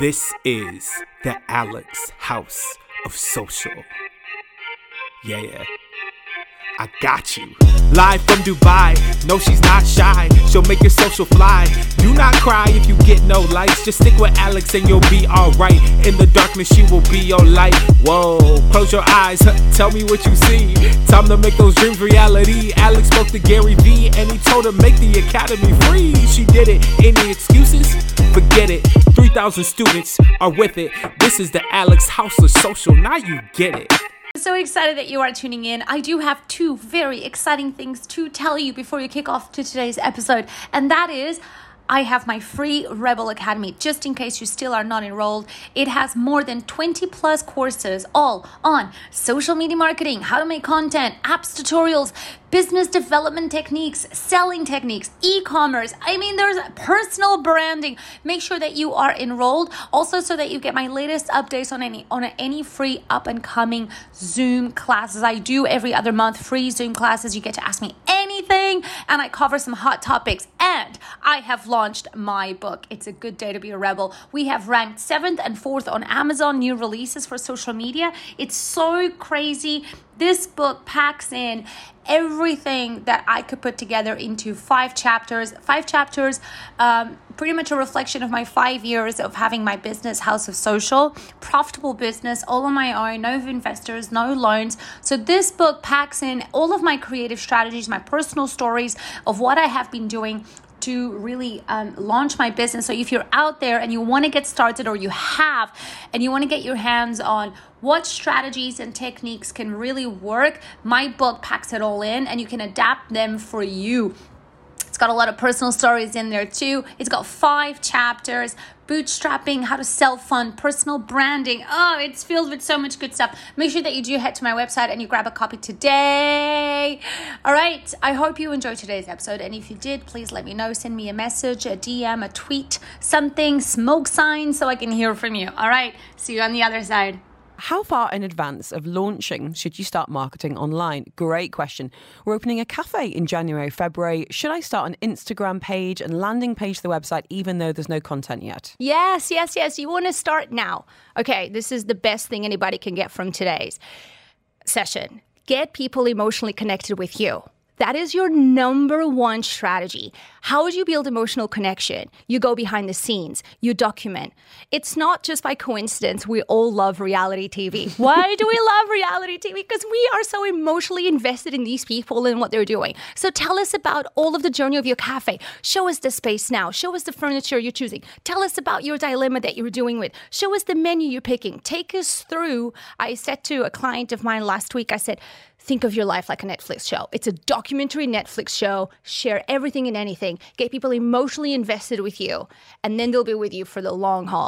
This is the Alex House of Social. Yeah. I got you. Live from Dubai. No, she's not shy. She'll make your social fly. Do not cry if you get no likes. Just stick with Alex and you'll be alright. In the darkness, she will be your light. Whoa, close your eyes. Tell me what you see. Time to make those dreams reality. Alex spoke to Gary Vee and he told her make the academy free. She did it. Any excuses? Forget it. 3,000 students are with it. This is the Alex of Social. Now you get it. So excited that you are tuning in. I do have two very exciting things to tell you before you kick off to today's episode, and that is I have my free Rebel Academy just in case you still are not enrolled. It has more than 20 plus courses all on social media marketing, how to make content, apps tutorials, business development techniques, selling techniques, e commerce. I mean, there's personal branding. Make sure that you are enrolled also so that you get my latest updates on any on any free up and coming Zoom classes. I do every other month free Zoom classes. You get to ask me anything and I cover some hot topics. And I have launched my book. It's a good day to be a rebel. We have ranked 7th and 4th on Amazon new releases for social media. It's so crazy. This book packs in everything that I could put together into five chapters. Five chapters, um, pretty much a reflection of my five years of having my business, House of Social, profitable business, all on my own, no investors, no loans. So, this book packs in all of my creative strategies, my personal stories of what I have been doing to really um, launch my business. So if you're out there and you want to get started or you have and you want to get your hands on what strategies and techniques can really work, my book packs it all in and you can adapt them for you. It's got a lot of personal stories in there too. It's got five chapters bootstrapping, how to self fund, personal branding. Oh, it's filled with so much good stuff. Make sure that you do head to my website and you grab a copy today. All right. I hope you enjoyed today's episode. And if you did, please let me know. Send me a message, a DM, a tweet, something, smoke sign so I can hear from you. All right. See you on the other side. How far in advance of launching should you start marketing online? Great question. We're opening a cafe in January, February. Should I start an Instagram page and landing page to the website even though there's no content yet? Yes, yes, yes. You want to start now. Okay, this is the best thing anybody can get from today's session. Get people emotionally connected with you. That is your number one strategy. How do you build emotional connection? You go behind the scenes, you document. It's not just by coincidence we all love reality TV. Why do we love reality TV? Because we are so emotionally invested in these people and what they're doing. So tell us about all of the journey of your cafe. Show us the space now. Show us the furniture you're choosing. Tell us about your dilemma that you're doing with. Show us the menu you're picking. Take us through. I said to a client of mine last week, I said, think of your life like a Netflix show. It's a documentary Netflix show. Share everything and anything. Get people emotionally invested with you, and then they'll be with you for the long haul.